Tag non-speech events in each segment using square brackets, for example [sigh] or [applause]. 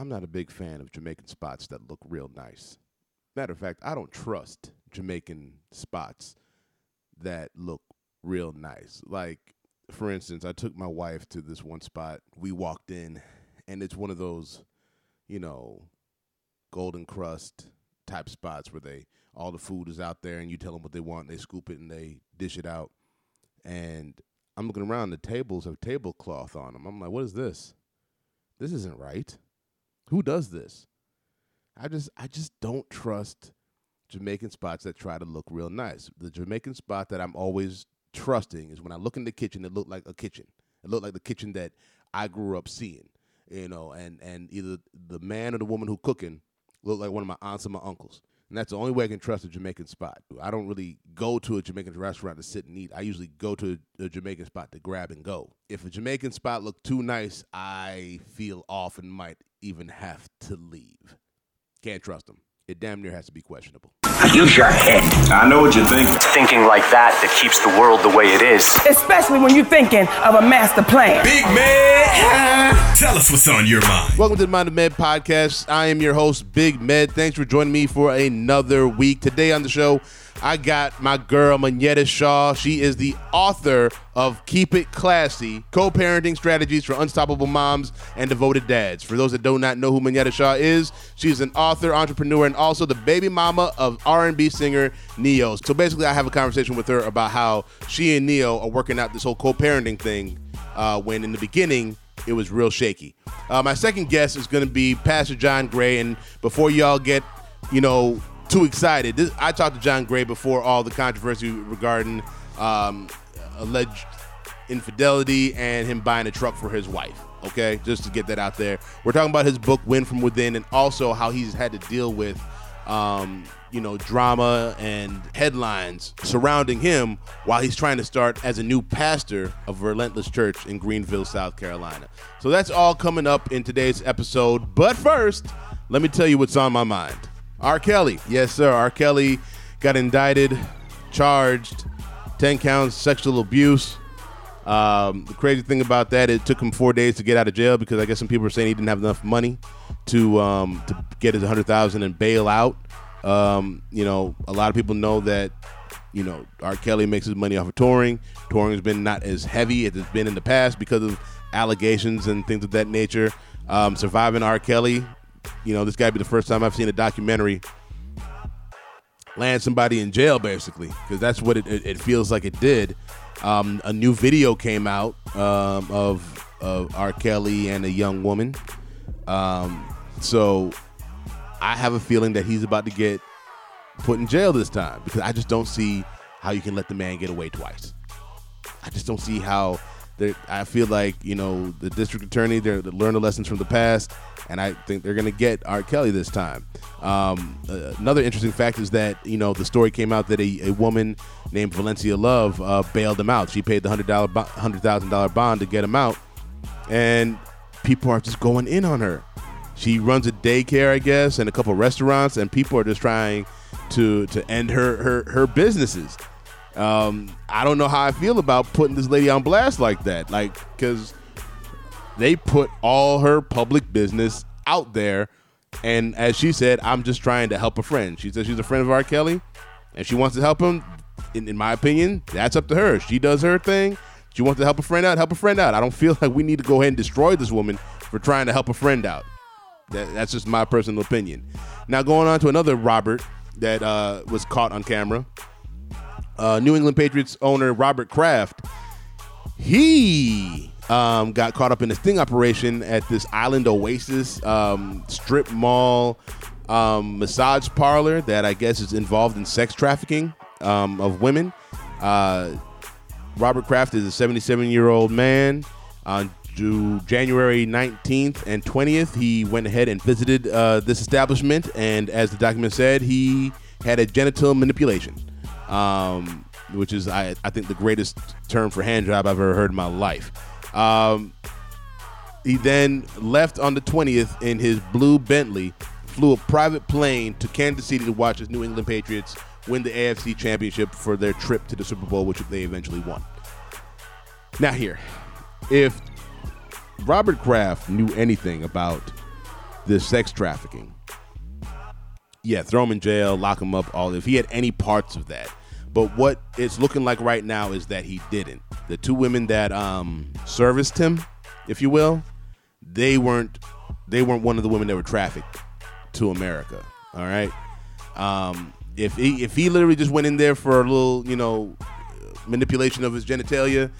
I'm not a big fan of Jamaican spots that look real nice. Matter of fact, I don't trust Jamaican spots that look real nice. Like, for instance, I took my wife to this one spot. We walked in, and it's one of those, you know, golden crust type spots where they all the food is out there and you tell them what they want, they scoop it and they dish it out. And I'm looking around, the tables have tablecloth on them. I'm like, what is this? This isn't right. Who does this? I just I just don't trust Jamaican spots that try to look real nice. The Jamaican spot that I'm always trusting is when I look in the kitchen, it looked like a kitchen. It looked like the kitchen that I grew up seeing, you know, and and either the man or the woman who cooking looked like one of my aunts and my uncles. And that's the only way I can trust a Jamaican spot. I don't really go to a Jamaican restaurant to sit and eat. I usually go to a, Jamaican spot to grab and go. If a Jamaican spot looked too nice, I feel off and might even have to leave. Can't trust them. It damn near has to be questionable. Use your head. I know what you think. It's thinking like that that keeps the world the way it is. Especially when you're thinking of a master plan. Big man, tell us what's on your mind. Welcome to the Mind of Med podcast. I am your host, Big Med. Thanks for joining me for another week. Today on the show, I got my girl, Monyetta Shaw. She is the author of Keep It Classy, Co-Parenting Strategies for Unstoppable Moms and Devoted Dads. For those that do not know who Monyetta Shaw is, she's an author, entrepreneur, and also the baby mama of R&B singer Ne-Yo. So basically, I have a conversation with her about how she and Ne-Yo are working out this whole co-parenting thing uh, when in the beginning, it was real shaky. Uh, my second guest is going to be Pastor John Gray, and before y'all get, you know, too excited, this, I talked to John Gray before all the controversy regarding um, alleged infidelity and him buying a truck for his wife. Okay, just to get that out there, we're talking about his book "Win from Within" and also how he's had to deal with, um, you know, drama and headlines surrounding him while he's trying to start as a new pastor of Relentless Church in Greenville, South Carolina. So that's all coming up in today's episode. But first, let me tell you what's on my mind. R. Kelly, yes, sir. R. Kelly got indicted, charged, 10 counts sexual abuse. Um, the crazy thing about that, it took him four days to get out of jail because I guess some people are saying he didn't have enough money to um, to get his hundred thousand and bail out. Um, you know, a lot of people know that you know R. Kelly makes his money off of touring. Touring has been not as heavy as it's been in the past because of allegations and things of that nature. Um, surviving R. Kelly, you know, this guy be the first time I've seen a documentary land somebody in jail, basically, because that's what it, it, it feels like it did. Um, a new video came out um, of of R. Kelly and a young woman. Um, so I have a feeling that he's about to get put in jail this time because I just don't see how you can let the man get away twice. I just don't see how. I feel like you know the district attorney they're they learn the lessons from the past, and I think they're gonna get R. Kelly this time. Um, uh, another interesting fact is that you know the story came out that a, a woman named Valencia Love uh, bailed him out. She paid the hundred dollar hundred thousand dollar bond to get him out, and people are just going in on her. She runs a daycare, I guess, and a couple restaurants, and people are just trying to to end her her her businesses. Um, I don't know how I feel about putting this lady on blast like that, like because they put all her public business out there, and as she said, I'm just trying to help a friend. She said she's a friend of R. Kelly, and she wants to help him. In, in my opinion, that's up to her. She does her thing. She wants to help a friend out. Help a friend out. I don't [laughs] feel like we need to go ahead and destroy this woman for trying to help a friend out. That, that's just my personal opinion. Now going on to another Robert that uh, was caught on camera. Uh, New England Patriots owner Robert Kraft. He um, got caught up in a sting operation at this Island Oasis um, strip mall um, massage parlor that I guess is involved in sex trafficking um, of women. Uh, Robert Kraft is a 77 year old man. On January 19th and 20th, he went ahead and visited uh, this establishment, and as the document said, he had a genital manipulation, um, which is, I, I think, the greatest term for hand job I've ever heard in my life. Um, he then left on the 20th in his blue Bentley, flew a private plane to Kansas City to watch his New England Patriots win the AFC Championship for their trip to the Super Bowl, which they eventually won. Now, here, if Robert Kraft knew anything about this sex trafficking, yeah, throw him in jail, lock him up. All if he had any parts of that. But what it's looking like right now is that he didn't. The two women that um, serviced him, if you will, they weren't they weren't one of the women that were trafficked to America. All right. Um, if he if he literally just went in there for a little, you know, manipulation of his genitalia,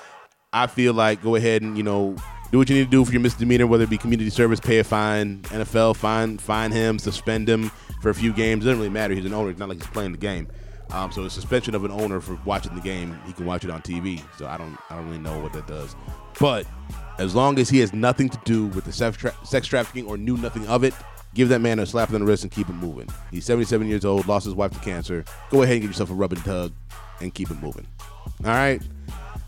I feel like go ahead and you know do what you need to do for your misdemeanor, whether it be community service, pay a fine, NFL fine, fine him, suspend him for a few games. It doesn't really matter. He's an owner. It's not like he's playing the game. Um, so the suspension of an owner for watching the game, he can watch it on TV. So I don't, I don't really know what that does. But as long as he has nothing to do with the sex, tra- sex trafficking or knew nothing of it, give that man a slap on the wrist and keep it moving. He's 77 years old, lost his wife to cancer. Go ahead and give yourself a rub and tug and keep it moving. All right.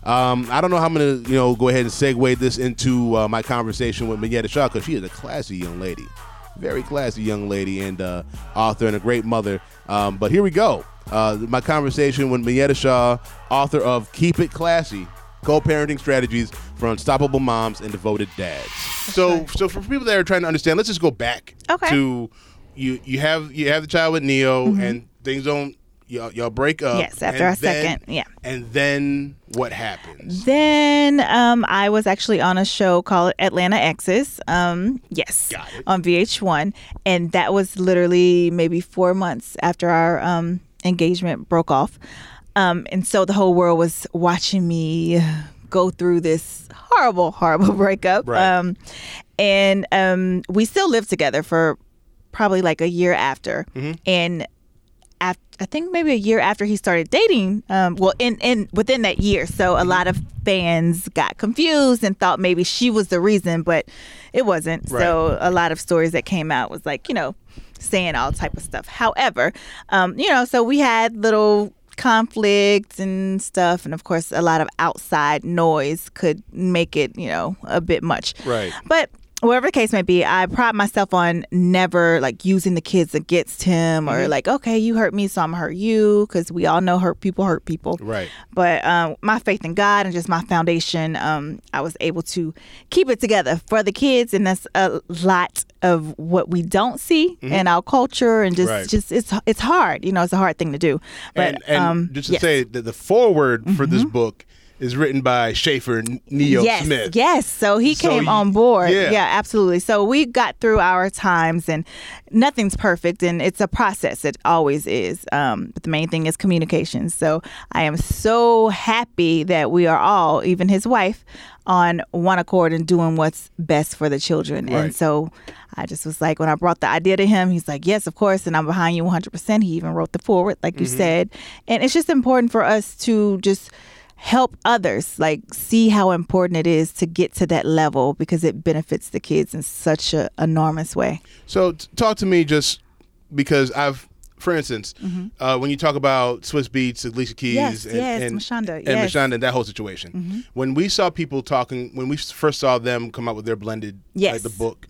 Um, I don't know how I'm gonna, you know, go ahead and segue this into uh, my conversation with Monyetta Shaw because she is a classy young lady, very classy young lady and uh, author and a great mother. Um, but here we go. Uh, my conversation with Monyetta Shaw, author of Keep It Classy: Co-parenting strategies for unstoppable moms and devoted dads. So, so for people that are trying to understand, let's just go back Okay. to you. You have you have the child with Ne-Yo, and things don't. Y'all, y'all break up. Yes, after a second, yeah. And then what happens? Then um, I was actually on a show called Atlanta Exes. Um, yes, on VH1, and that was literally maybe four months after our um, engagement broke off. Um, and so the whole world was watching me go through this horrible, horrible [laughs] breakup. Right. Um, and um, we still lived together for probably like a year after, Mm-hmm. and I think maybe a year after he started dating, um, well, in, in within that year. So a lot of fans got confused and thought maybe she was the reason, but it wasn't. So a lot of stories that came out was like, you know, saying all type of stuff. However, um, you know, so we had little conflicts and stuff and of course a lot of outside noise could make it you know a bit much Right. but whatever the case may be, I pride myself on never like using the kids against him Mm-hmm. or like, okay, you hurt me, so I'm gonna hurt you, because we all know hurt people hurt people. Right. But um, my faith in God and just my foundation, um, I was able to keep it together for the kids, and that's a lot of what we don't see in our culture, and just Mm-hmm. Right. just it's it's hard, you know, it's a hard thing to do. But and and um, just to yes. Mm-hmm. say that the foreword for this book is written by Shaffer Ne-Yo yes, Smith. Yes, so he So came on board. yeah. Yeah. absolutely. So we got through our times, and nothing's perfect, and it's a process. It always is. Um, but the main thing is communication. So I am so happy that we are all, even his wife, on one accord and doing what's best for the children. Right. And so I just was like, when I brought the idea to him, he's like, yes, of course, and I'm behind you 100%. He even wrote the forward, like you said, and it's just important for us to just help others like see how important it is to get to that level because it benefits the kids in such a enormous way So t- talk to me just because I've, for instance, uh, when you talk about Swizz Beatz, Alicia Keys, Mm-hmm. Yes, and, yes, and Mashonda, and yes. Mm-hmm. Mashonda, and that whole situation. When we saw people talking, when we first saw them come out with their blended, Yes. like the book,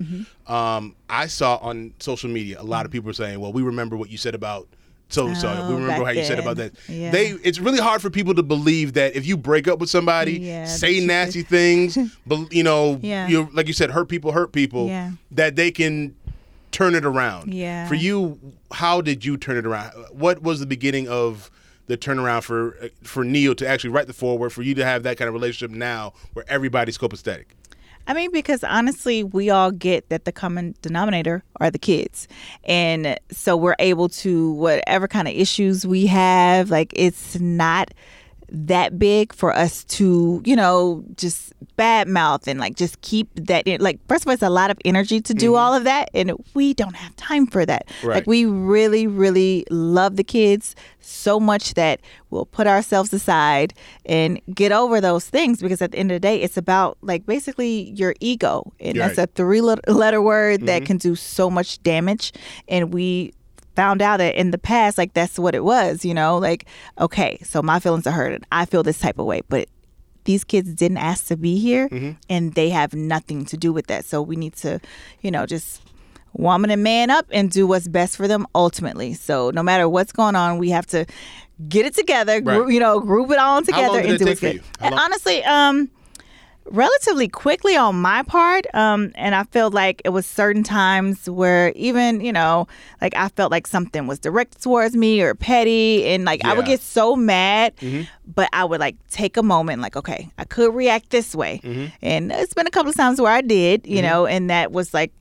um, I saw on social media a lot of people were saying, "Well, we remember what you said about." So so Oh, we remember how you said about that. Yeah. They it's really hard for people to believe that if you break up with somebody, Yeah, say nasty things, [laughs] but you know, Yeah. you like you said, hurt people, hurt people. That they can turn it around. Yeah. For you, how did you turn it around? What was the beginning of the turnaround for for Ne-Yo to actually write the forward for you to have that kind of relationship now where everybody's copacetic? I mean, because honestly, we all get that the common denominator are the kids. And so we're able to, whatever kind of issues we have, like it's not that big for us to, you know, just bad mouth and like just keep that in. Like, first of all, it's a lot of energy to do mm-hmm. all of that. And we don't have time for that. Right. Like, we really, really love the kids so much that we'll put ourselves aside and get over those things because at the end of the day, it's about like basically your ego. And that's a three letter word that mm-hmm. can do so much damage. And we found out that in the past, like that's what it was, you know, like, okay, so my feelings are hurt and I feel this type of way, but these kids didn't ask to be here and they have nothing to do with that. So we need to, you know, just woman and man up and do what's best for them ultimately. So no matter what's going on, we have to get it together, Right. group, you know, group it all together and it do what's good. And honestly, um, relatively quickly on my part um, and i felt like it was certain times where even you know like i felt like something was directed towards me or petty and like i would get so mad mm-hmm. but i would like take a moment like okay i could react this way. Mm-hmm. And it's been a couple of times where i did you mm-hmm. know and that was like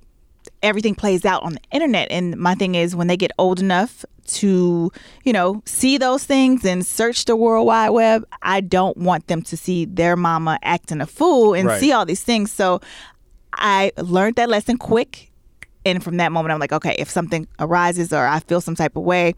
everything plays out on the internet. And my thing is when they get old enough to you know see those things and search the world wide web i don't want them to see their mama acting a fool and Right. see all these things so i learned that lesson quick and from that moment i'm like okay if something arises or i feel some type of way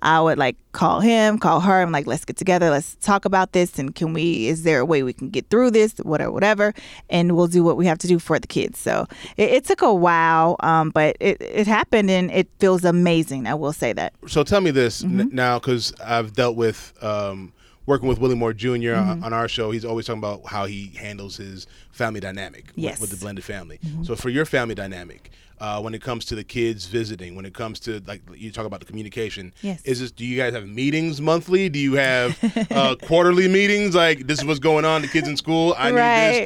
i would like call him call her. I'm like let's get together. Let's talk about this. And can we is there a way we can get through this? Whatever whatever. And we'll do what we have to do for the kids. So it, it took a while um, but it, it happened and it feels amazing i will say that. So tell me this Mm-hmm. n- now, because I've dealt with um, working with Willie Moore junior Mm-hmm. on, on our show. He's always talking about how he handles his family dynamic with- Yes. Mm-hmm. with, the blended family. So for your family dynamic, uh, when it comes to the kids visiting, when it comes to like you talk about the communication, Yes. is this? Do you guys have meetings monthly? Do you have uh, [laughs] quarterly meetings? Like this is what's going on. The kids in school. I need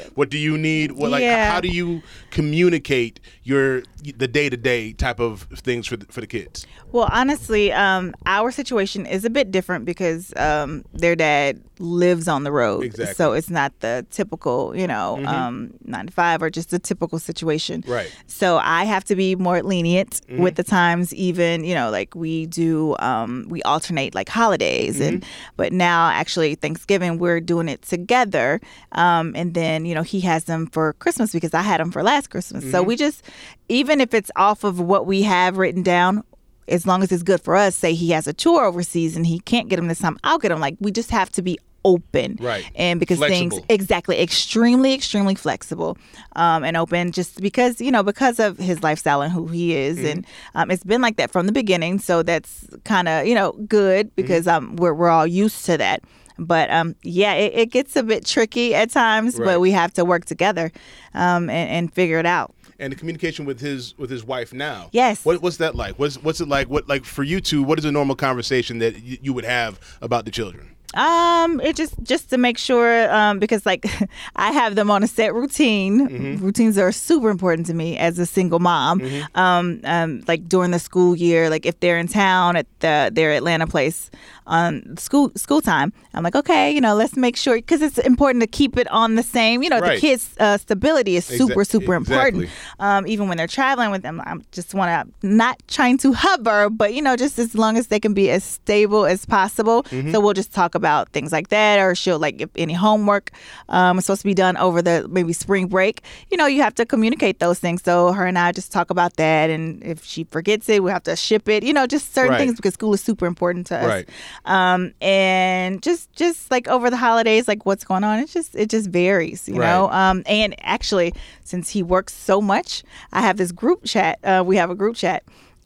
this. What do you need? What like? Yeah. How do you communicate your the day to day type of things for the, for the kids? Well, honestly, um, our situation is a bit different because um, their dad lives on the road, Exactly. Mm-hmm. so it's not the typical, you know, um, nine to five or just a typical situation. Right. Mm-hmm. So I have to be more lenient with the times. Even you know, like we do, um, we alternate like holidays, and Mm-hmm. but now actually Thanksgiving we're doing it together, um, and then you know he has them for Christmas because I had them for last Christmas. Mm-hmm. So we just, even if it's off of what we have written down, as long as it's good for us, say he has a tour overseas and he can't get him this time, I'll get him. Like we just have to be open, Right. And because things exactly, extremely, extremely flexible, um, and open, just because you know because of his lifestyle and who he is, Mm-hmm. and um, it's been like that from the beginning. So that's kind of you know good because Mm-hmm. um we're we're all used to that. But um, yeah, it, it gets a bit tricky at times, Right. but we have to work together um, and, and figure it out. and the communication with his with his wife now. Yes. What, what's that like? What's what's it like? What like for you two? What is a normal conversation that y- you would have about the children? Um, it just just to make sure, um, because like [laughs] I have them on a set routine. Mm-hmm. Routines are super important to me as a single mom. Um, um, like during the school year, like if they're in town at the their Atlanta place on school school time, I'm like, okay, you know, let's make sure because it's important to keep it on the same. You know, Right. the kids' uh, stability is super Exa- super exactly. important. Um, even when they're traveling with them, I just want to not trying to hover, but you know, just as long as they can be as stable as possible. Mm-hmm. So we'll just talk about things like that, or she'll like if any homework um, is supposed to be done over the maybe spring break. You know, you have to communicate those things. So her and I just talk about that, and if she forgets it, we have to ship it. You know, just certain Right. things because school is super important to us. Right. Um, and just just like over the holidays, like what's going on, it just it just varies. You know. Um, and actually, since he works so much, I have this group chat. Uh, we have a group chat.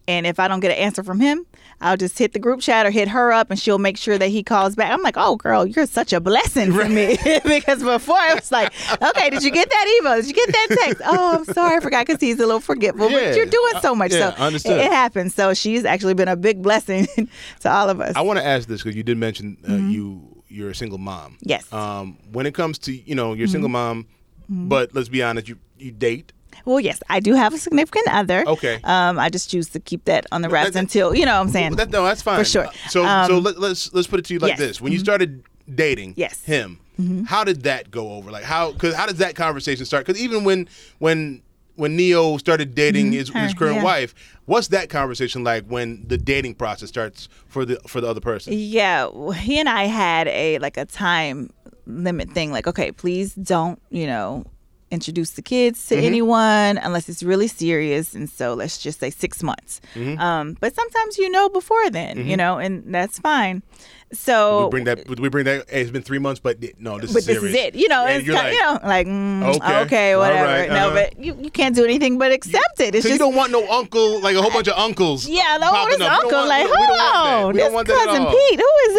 And if I don't get an answer from him, I'll just hit the group chat or hit her up and she'll make sure that he calls back. I'm like, oh, girl, you're such a blessing for me. [laughs] because before I was like, okay, did you get that email? Did you get that text? oh, I'm sorry, I forgot because he's a little forgetful. Yeah. But you're doing so much. yeah, so understood. It, it happens. So she's actually been a big blessing [laughs] to all of us. I want to ask this because you did mention uh, you you're a single mom. Mm-hmm. Yes. Mm-hmm. Um, when it comes to you know you're a single mom, but let's be honest, you you date. Well, yes, I do have a significant other. Okay. Um, I just choose to keep that on the wraps that- until you know what I'm saying. That, no, that's fine. For sure. Uh, So Um, so let, let's let's put it to you like yes. Mm-hmm. this: when you started dating, Yes. Mm-hmm. him, how did that go over? Like how? Because how does that conversation start? Because even when when when Ne-Yo started dating his, his Mm-hmm. Her, current yeah. wife, what's that conversation like when the dating process starts for the for the other person? Yeah, well, he and I had a like a time limit thing. Like, okay, please don't, you know, introduce the kids Mm-hmm. to anyone unless it's really serious. And so let's just say six months. Mm-hmm. Um, but sometimes you know before then, you know, and that's fine. So we bring that. We bring that. Hey, it's been three months, but no, this but is this serious. is it. You know, And it's kind, like, you know, like mm, Okay. okay, whatever. right, No, uh-huh. but you, you can't do anything but accept it. It's So just you don't want no uncle, like a whole bunch of uncles. yeah, the popping oldest up. Uncle, want- like, we don't- we don't want that. hold on, this cousin. Pete, who is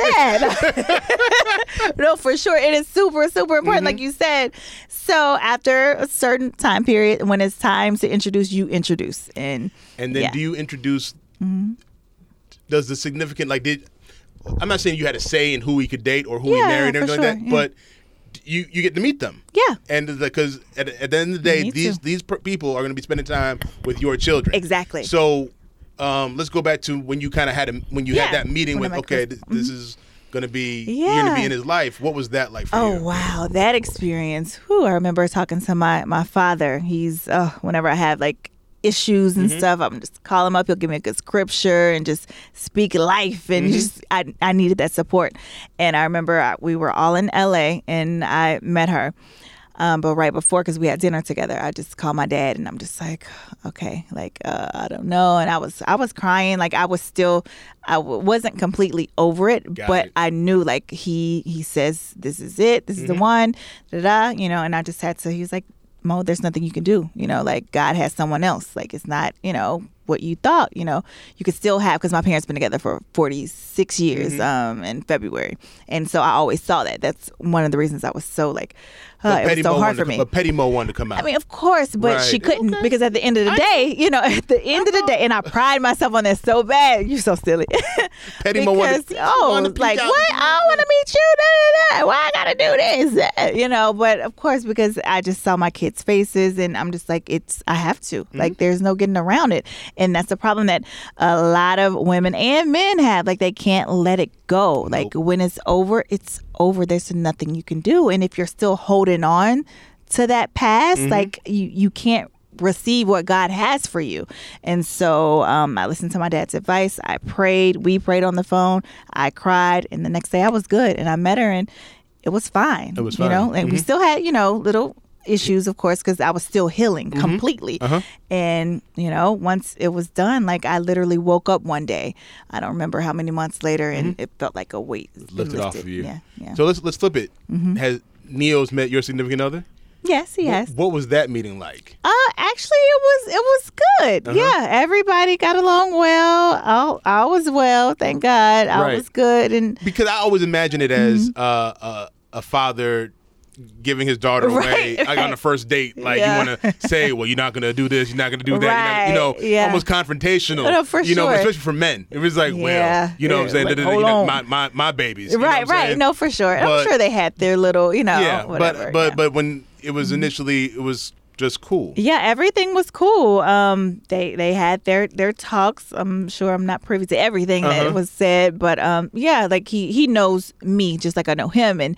that? [laughs] [laughs] no, for sure, it is super, super important, Mm-hmm. like you said. So after a certain time period, when it's time to introduce, you introduce, and And then yeah. do you introduce? Mm-hmm. Does the significant like did? I'm not saying you had a say in who he could date or who he married and everything like that, yeah. but you you get to meet them. Yeah. And because at, at the end of the day, these too. these per- people are going to be spending time with your children. Exactly. So um, let's go back to when you kind of had a when you had that meeting when with okay, th- this is going to be you're going to be in his life. What was that like for Oh you? wow, that experience. Whew, I remember talking to my my father. He's uh, whenever I have like issues and Mm-hmm. stuff, I'm just call him up. He'll give me a good scripture and just speak life and Mm-hmm. just I I needed that support. And I remember I, we were all in L.A. and I met her. Um, but right before, because we had dinner together, I just called my dad, and I'm just like, okay, like uh, I don't know, and I was I was crying, like I was still, I w- wasn't completely over it, Got but it. I knew like he he says this is it, this is Mm-hmm. the one, da da, you know, and I just had to. He was like, Mo, there's nothing you can do, you know, like God has someone else, like it's not, you know, what you thought, you know, you could still have because my parents been together for 46 years Mm-hmm. um in February, and so I always saw that. That's one of the reasons I was so like, uh, it was Petty so Mo hard wanted for to- me. But Petty Mo wanted to come out. I mean, of course, but she couldn't Okay. because at the end of the day, you know, [laughs] at the end of the day, and I pride myself on that so bad. You're so silly. [laughs] Petty Mo wanted- because, oh, wanted to like out. what? I want to meet you. Da, da, da. Why I gotta do this? [laughs] You know, but of course, because I just saw my kids' faces, and I'm just like, it's I have to. Mm-hmm. Like, there's no getting around it, and that's the problem that a lot of women and men have. Like, they can't let it go. Like when it's over, it's over. There's nothing you can do, and if you're still holding on to that past, Mm-hmm. like you you can't receive what God has for you. And so um, I listened to my dad's advice. I prayed. We prayed on the phone. I cried, and the next day I was good. And I met her, and it was fine. It was fine. You know, and we still had you know little issues of course because i was still healing completely and you know once it was done like i literally woke up one day i don't remember how many months later and it felt like a weight lifted off of you. yeah yeah So let's let's flip it. Has Ne-Yo's met your significant other? yes he has What was that meeting like? Uh, actually, it was it was good. Uh-huh. Yeah, everybody got along well. All I was well, thank God. I Right. was good, and Because I always imagine it as uh, uh, a father giving his daughter away Mm-hmm. Right, like on the first date. Like Yeah. you want to say, well, you're not going to do this, you're not going to do that. Right, not, you know, yeah. almost confrontational. No, for you know, especially for men. It was like, Yeah, well, you know what I'm saying? like, you know, my, my, my babies. right, right. No, for sure. But- I'm sure they had their little, you know, yeah, whatever. but but. Mm-hmm. but when it was initially, it was just cool. Yeah, everything was cool. Um, they they had their their talks. I'm sure I'm not privy to everything Uh-huh. that was said, but um, yeah, like he he knows me just like I know him, and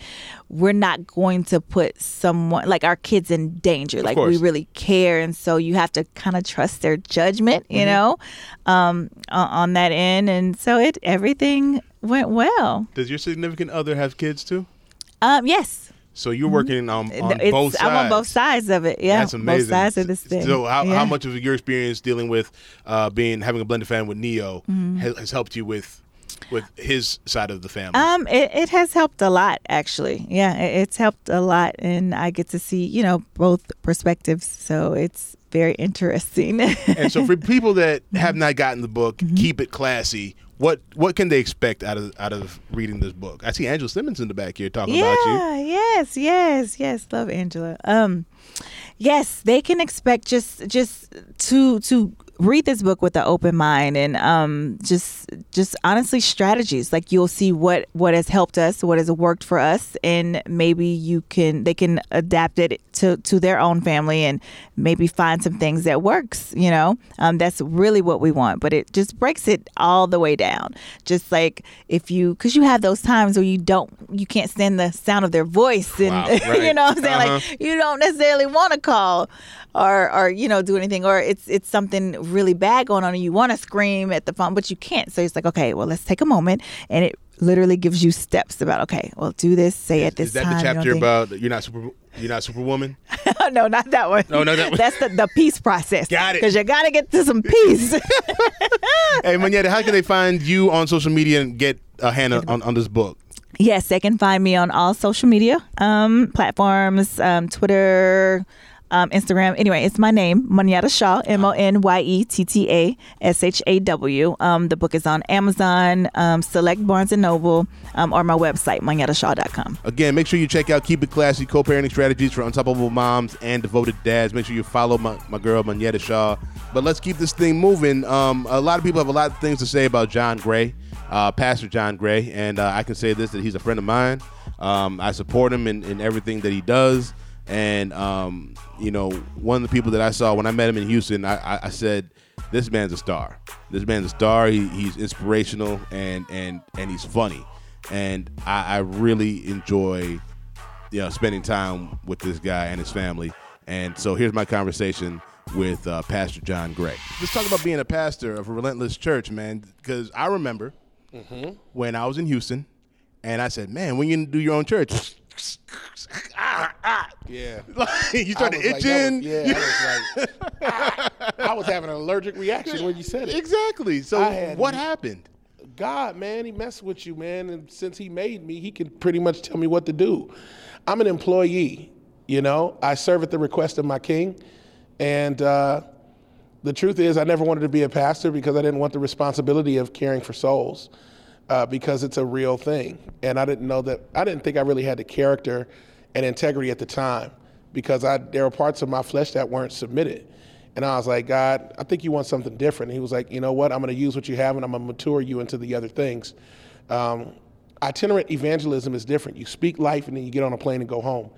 we're not going to put someone like our kids in danger. like we really care, and so you have to kind of trust their judgment, you Mm-hmm. know, um, on that end, and so it everything went well. Does your significant other have kids too? Um, yes. So you're working on, on Mm-hmm. It's- both sides. I'm on both sides of it. Yeah, That's amazing. both sides of this thing. So, how, Yeah. how much of your experience dealing with uh, being having a blended family with Ne-Yo Mm-hmm. has, has helped you with with his side of the family? Um, it, it has helped a lot, actually. Yeah, it, it's helped a lot, and I get to see, you know, both perspectives. So it's very interesting. [laughs] and so, for people that have Mm-hmm. not gotten the book, keep it classy. What what can they expect out of out of reading this book? I see Angela Simmons in the back here talking about you. yeah, yes, yes, yes. Love Angela. Um, yes, they can expect just just to to read this book with an open mind and um just just honestly strategies like you'll see what what has helped us what has worked for us and maybe you can they can adapt it to to their own family and maybe find some things that works you know um that's really what we want but it just breaks it all the way down just like if you because you have those times where you don't you can't stand the sound of their voice and Wow, [laughs] right. you know what i'm saying Uh-huh. like you don't necessarily want to call or or you know do anything or it's it's something really bad going on and you want to scream at the phone but you can't so it's like okay well let's take a moment and it literally gives you steps about okay well do this say at this Is that time the chapter thing. about you're not super you're not superwoman? [laughs] no not that one No, no, that [laughs] one. that's the, the peace process Got it. because you got to get to some peace [laughs] hey, Monyetta, how can they find you on social media and get a hand on, on, on this book? Yes, they can find me on all social media um, platforms, um, Twitter, um, Instagram. Anyway, it's my name, Monyetta Shaw, M O N Y E T T A S H A W. Um, the book is on Amazon, um, select Barnes and Noble, um, or my website, monyettashaw.com. Again, make sure you check out Keep It Classy Co-Parenting Strategies for Unstoppable Moms and Devoted Dads. Make sure you follow my, my girl, Monyetta Shaw. But let's keep this thing moving. Um, a lot of people have a lot of things to say about John Gray, uh, Pastor John Gray. And uh, I can say this, that he's a friend of mine. Um, I support him in, in everything that he does. And um, you know, one of the people that I saw when I met him in Houston, I, I, I said, "This man's a star. This man's a star. He, he's inspirational and and and he's funny." And I, I really enjoy, you know, spending time with this guy and his family. And so here's my conversation with uh, Pastor John Gray. Let's talk about being a pastor of a relentless church, man. Because I remember when I was in Houston, and I said, "Man, when you gonna do your own church?" Ah, ah. Yeah. [laughs] you started I was like, itching. yeah, I was like, ah. [laughs] I was having an allergic reaction when you said it. Exactly. So had- what happened? God, man, he messed with you, man. And since he made me, he can pretty much tell me what to do. I'm an employee, you know. I serve at the request of my king, and uh, the truth is, I never wanted to be a pastor because I didn't want the responsibility of caring for souls, uh, because it's a real thing. And I didn't know that. I didn't think I really had the character and integrity at the time, because I there were parts of my flesh that weren't submitted. And I was like, God, I think you want something different. And he was like, you know what? I'm going to use what you have and I'm going to mature you into the other things. Um, itinerant evangelism is different. You speak life and then you get on a plane and go home.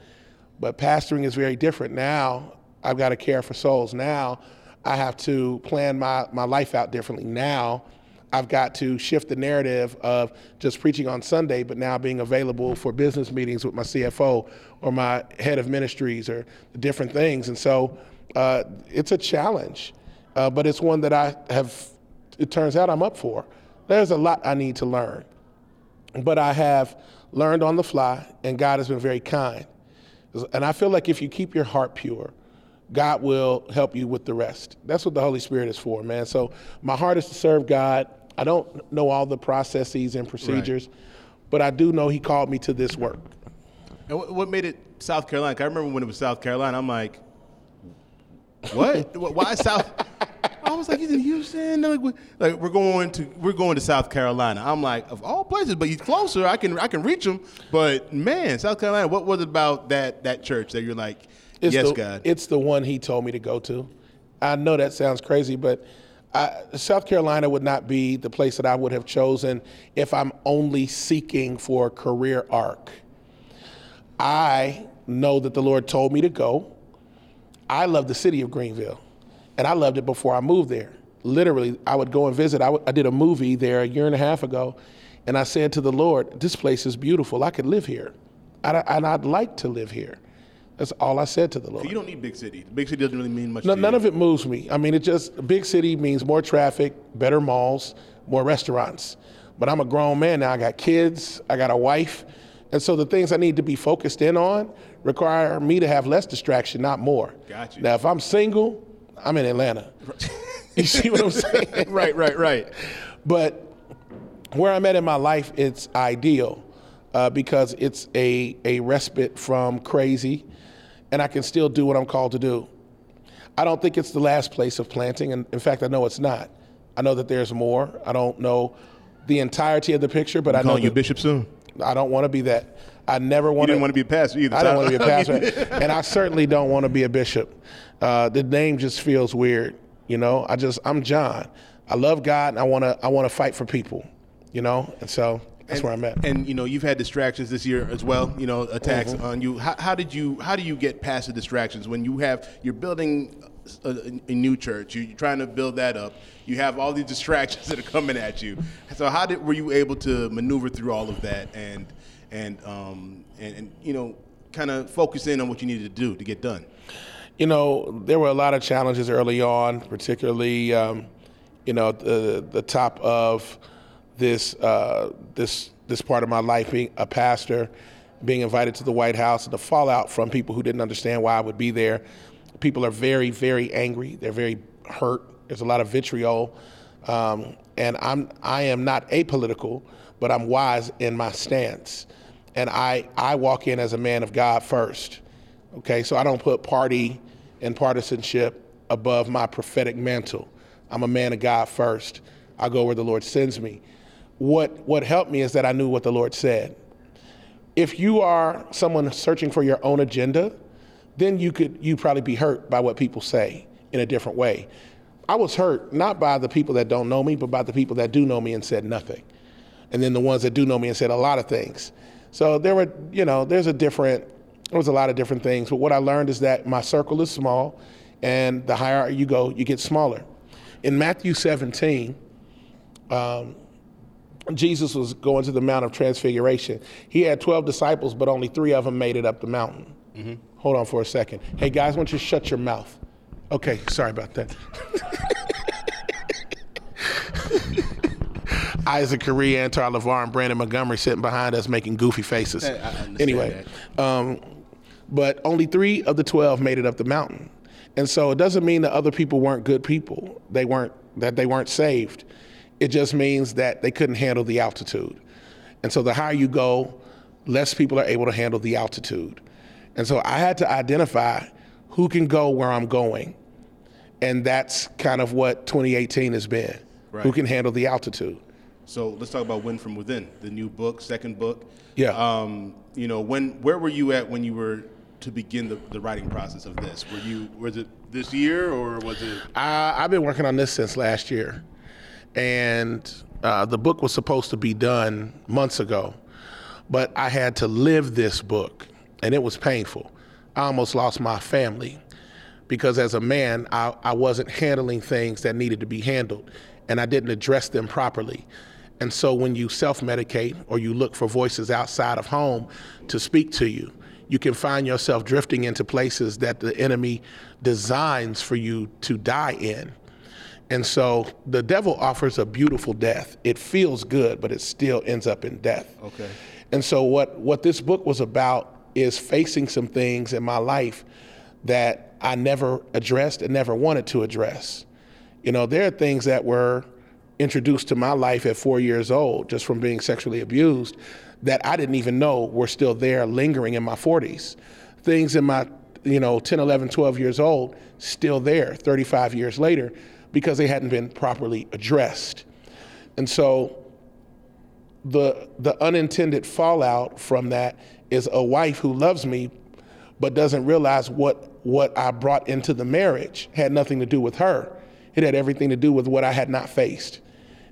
But pastoring is very different. Now I've got to care for souls. Now I have to plan my, my life out differently. Now I've got to shift the narrative of just preaching on Sunday, but now being available for business meetings with my CFO or my head of ministries or different things. And so uh, it's a challenge, uh, but it's one that I have, it turns out I'm up for. There's a lot I need to learn, but I have learned on the fly, and God has been very kind. And I feel like if you keep your heart pure, God will help you with the rest. That's what the Holy Spirit is for, man. So my heart is to serve God. I don't know all the processes and procedures, but I do know He called me to this work. And what, made it South Carolina? I remember when it was South Carolina. I'm like, [laughs] what? Why South? [laughs] I was like, he's in Houston. They're Like, "We- like we're going to we're going to South Carolina. I'm like, of all places, but he's closer. I can I can reach him. But man, South Carolina. What was it about that that church that you're like, It's yes, the, God? It's the one He told me to go to. I know that sounds crazy, but I, South Carolina would not be the place that I would have chosen if I'm only seeking for a career arc. I know that the Lord told me to go. I love the city of Greenville, and I loved it before I moved there. Literally, I would go and visit. I, w- I did a movie there a year and a half ago, and I said to the Lord, "This place is beautiful. I could live here, I, and I'd like to live here." That's all I said to the Lord. you don't need big city. Big city doesn't really mean much. No, none you. of it moves me. I mean, it just big city means more traffic, better malls, more restaurants. But I'm a grown man now. I got kids. I got a wife, and so the things I need to be focused in on require me to have less distraction, not more. Got you. Now, if I'm single, I'm in Atlanta. you see what I'm saying? [laughs] right, right, right. But where I'm at in my life, it's ideal uh, because it's a, a respite from crazy, and I can still do what I'm called to do. I don't think it's the last place of planting, and in fact, I know it's not. I know that there's more. I don't know the entirety of the picture, but I know you bishop soon. I don't want to be that. I never want. You didn't want to be a pastor either. I don't want to be a [laughs] pastor, and I certainly don't want to be a bishop. Uh, the name just feels weird, you know. I just I'm John. I love God, and I want to I want to fight for people, you know. And so that's where I'm at. And you know, you've had distractions this year as well. You know, attacks Mm-hmm. on you. How, how did you how do you get past the distractions when you have you're building a, a new church? You- You're trying to build that up. You have all these [laughs] distractions that are coming at you. So how did were you able to maneuver through all of that and and um and, and you know kind of focus in on what you needed to do to get done? you know, there were a lot of challenges early on, particularly, um, you know, the the top of this uh, this this part of my life, being a pastor, being invited to the White House, and the fallout from people who didn't understand why I would be there. People are very, very angry. They're very hurt. There's a lot of vitriol, um, and I'm I am not apolitical, but I'm wise in my stance, and I I walk in as a man of God first. Okay, so I don't put party and partisanship above my prophetic mantle. I'm a man of God first. I go where the Lord sends me. What what helped me is that I knew what the Lord said. If you are someone searching for your own agenda, then you could you probably be hurt by what people say in a different way. I was hurt not by the people that don't know me, but by the people that do know me and said nothing. And then the ones that do know me and said a lot of things. So there were, you know, there's a different, there was a lot of different things. But what I learned is that my circle is small, and the higher you go, you get smaller. In Matthew 17, um, Jesus was going to the Mount of Transfiguration. He had 12 disciples, but only three of them made it up the mountain. Hold on for a second. Hey, guys, why don't you shut your mouth? Okay, sorry about that. [laughs] Isaac Correa, Antar LeVar, and Brandon Montgomery sitting behind us making goofy faces. Anyway, um, but only three of the 12 made it up the mountain. And so it doesn't mean that other people weren't good people. They weren't, that they weren't saved. It just means that they couldn't handle the altitude. And so the higher you go, less people are able to handle the altitude. And so I had to identify who can go where I'm going. And that's kind of what 2018 has been. Who can handle the altitude? So let's talk about Win from Within, the new book, second book. Yeah. Um, you know, when where were you at when you were to begin the, the writing process of this? Were you was it this year or was it? I, I've been working on this since last year, and uh, the book was supposed to be done months ago, but I had to live this book, and it was painful. I almost lost my family because as a man, I, I wasn't handling things that needed to be handled, and I didn't address them properly. And so when you self medicate or you look for voices outside of home to speak to you, you can find yourself drifting into places that the enemy designs for you to die in. And so the devil offers a beautiful death. It feels good, but it still ends up in death. Okay. And so what what this book was about is facing some things in my life that I never addressed and never wanted to address. You know, there are things that were introduced to my life at 4 years old just from being sexually abused that I didn't even know were still there lingering in my 40s. Things in my you know 10, 11, 12 years old still there 35 years later because they hadn't been properly addressed. And so the the unintended fallout from that is a wife who loves me but doesn't realize what what I brought into the marriage had nothing to do with her. It had everything to do with what I had not faced.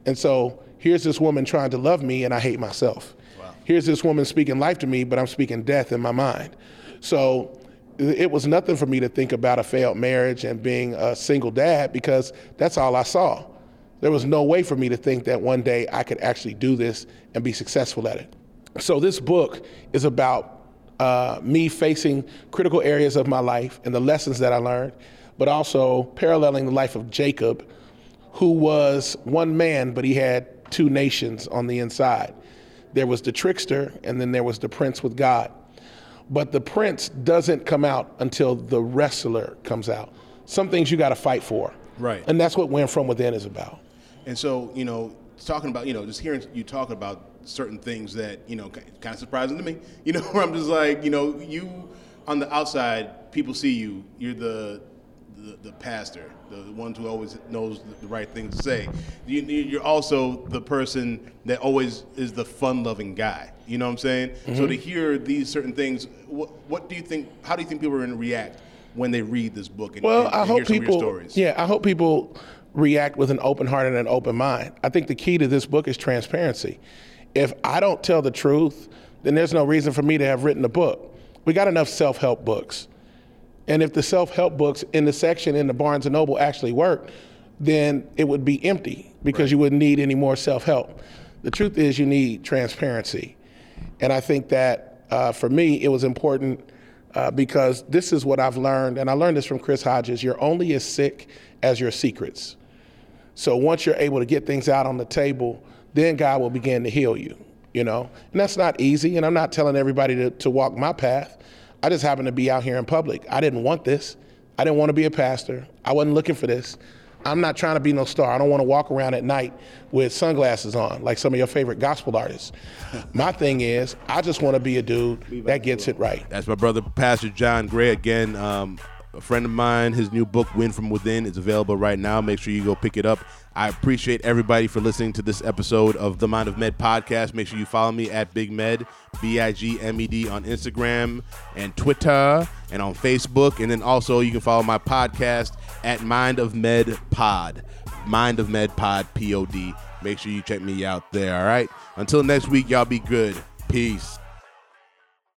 And so here's this woman trying to love me and I hate myself. Here's this woman speaking life to me, but I'm speaking death in my mind. So it was nothing for me to think about a failed marriage and being a single dad because that's all I saw. There was no way for me to think that one day I could actually do this and be successful at it. So this book is about uh, me facing critical areas of my life and the lessons that I learned, but also paralleling the life of Jacob, who was one man, but he had two nations on the inside. There was the trickster, and then there was the prince with God. But the prince doesn't come out until the wrestler comes out. Some things you got to fight for. Right. And that's what Win From Within is about. And so, you know, talking about, you know, just hearing you talk about certain things that, you know, kind of surprising to me, [laughs] you know, where I'm just like, you know, you on the outside, people see you, you're the, the, the pastor, the one who always knows the right thing to say. You, you're also the person that always is the fun-loving guy. You know what I'm saying? Mm-hmm. So to hear these certain things, what, what do you think? How do you think people are going to react when they read this book and, Well, and, I and hope hear people. stories? Yeah, I hope people react with an open heart and an open mind. I think the key to this book is transparency. If I don't tell the truth, then there's no reason for me to have written a book. We got enough self-help books. And if the self-help books in the section in the Barnes and Noble actually worked, then it would be empty because you wouldn't need any more self-help. The truth is, you need transparency, and I think that uh, for me, it was important uh, because this is what I've learned, and I learned this from Chris Hodges. You're only as sick as your secrets. So once you're able to get things out on the table, then God will begin to heal you, you know? And that's not easy, and I'm not telling everybody to, to walk my path. I just happen to be out here in public. I didn't want this. I didn't want to be a pastor. I wasn't looking for this. I'm not trying to be no star. I don't want to walk around at night with sunglasses on like some of your favorite gospel artists. [laughs] My thing is, I just want to be a dude that gets it right. That's my brother, Pastor John Gray. Again, um, a friend of mine. His new book, Win from Within, is available right now. Make sure you go pick it up. I appreciate everybody for listening to this episode of the Mind of Med podcast. Make sure you follow me at Big Med, B I G M E D, on Instagram and Twitter and on Facebook. And then also, you can follow my podcast at Mind of Med Pod. Mind of Med Pod, P O D. Make sure you check me out there, all right? Until next week, y'all be good. Peace.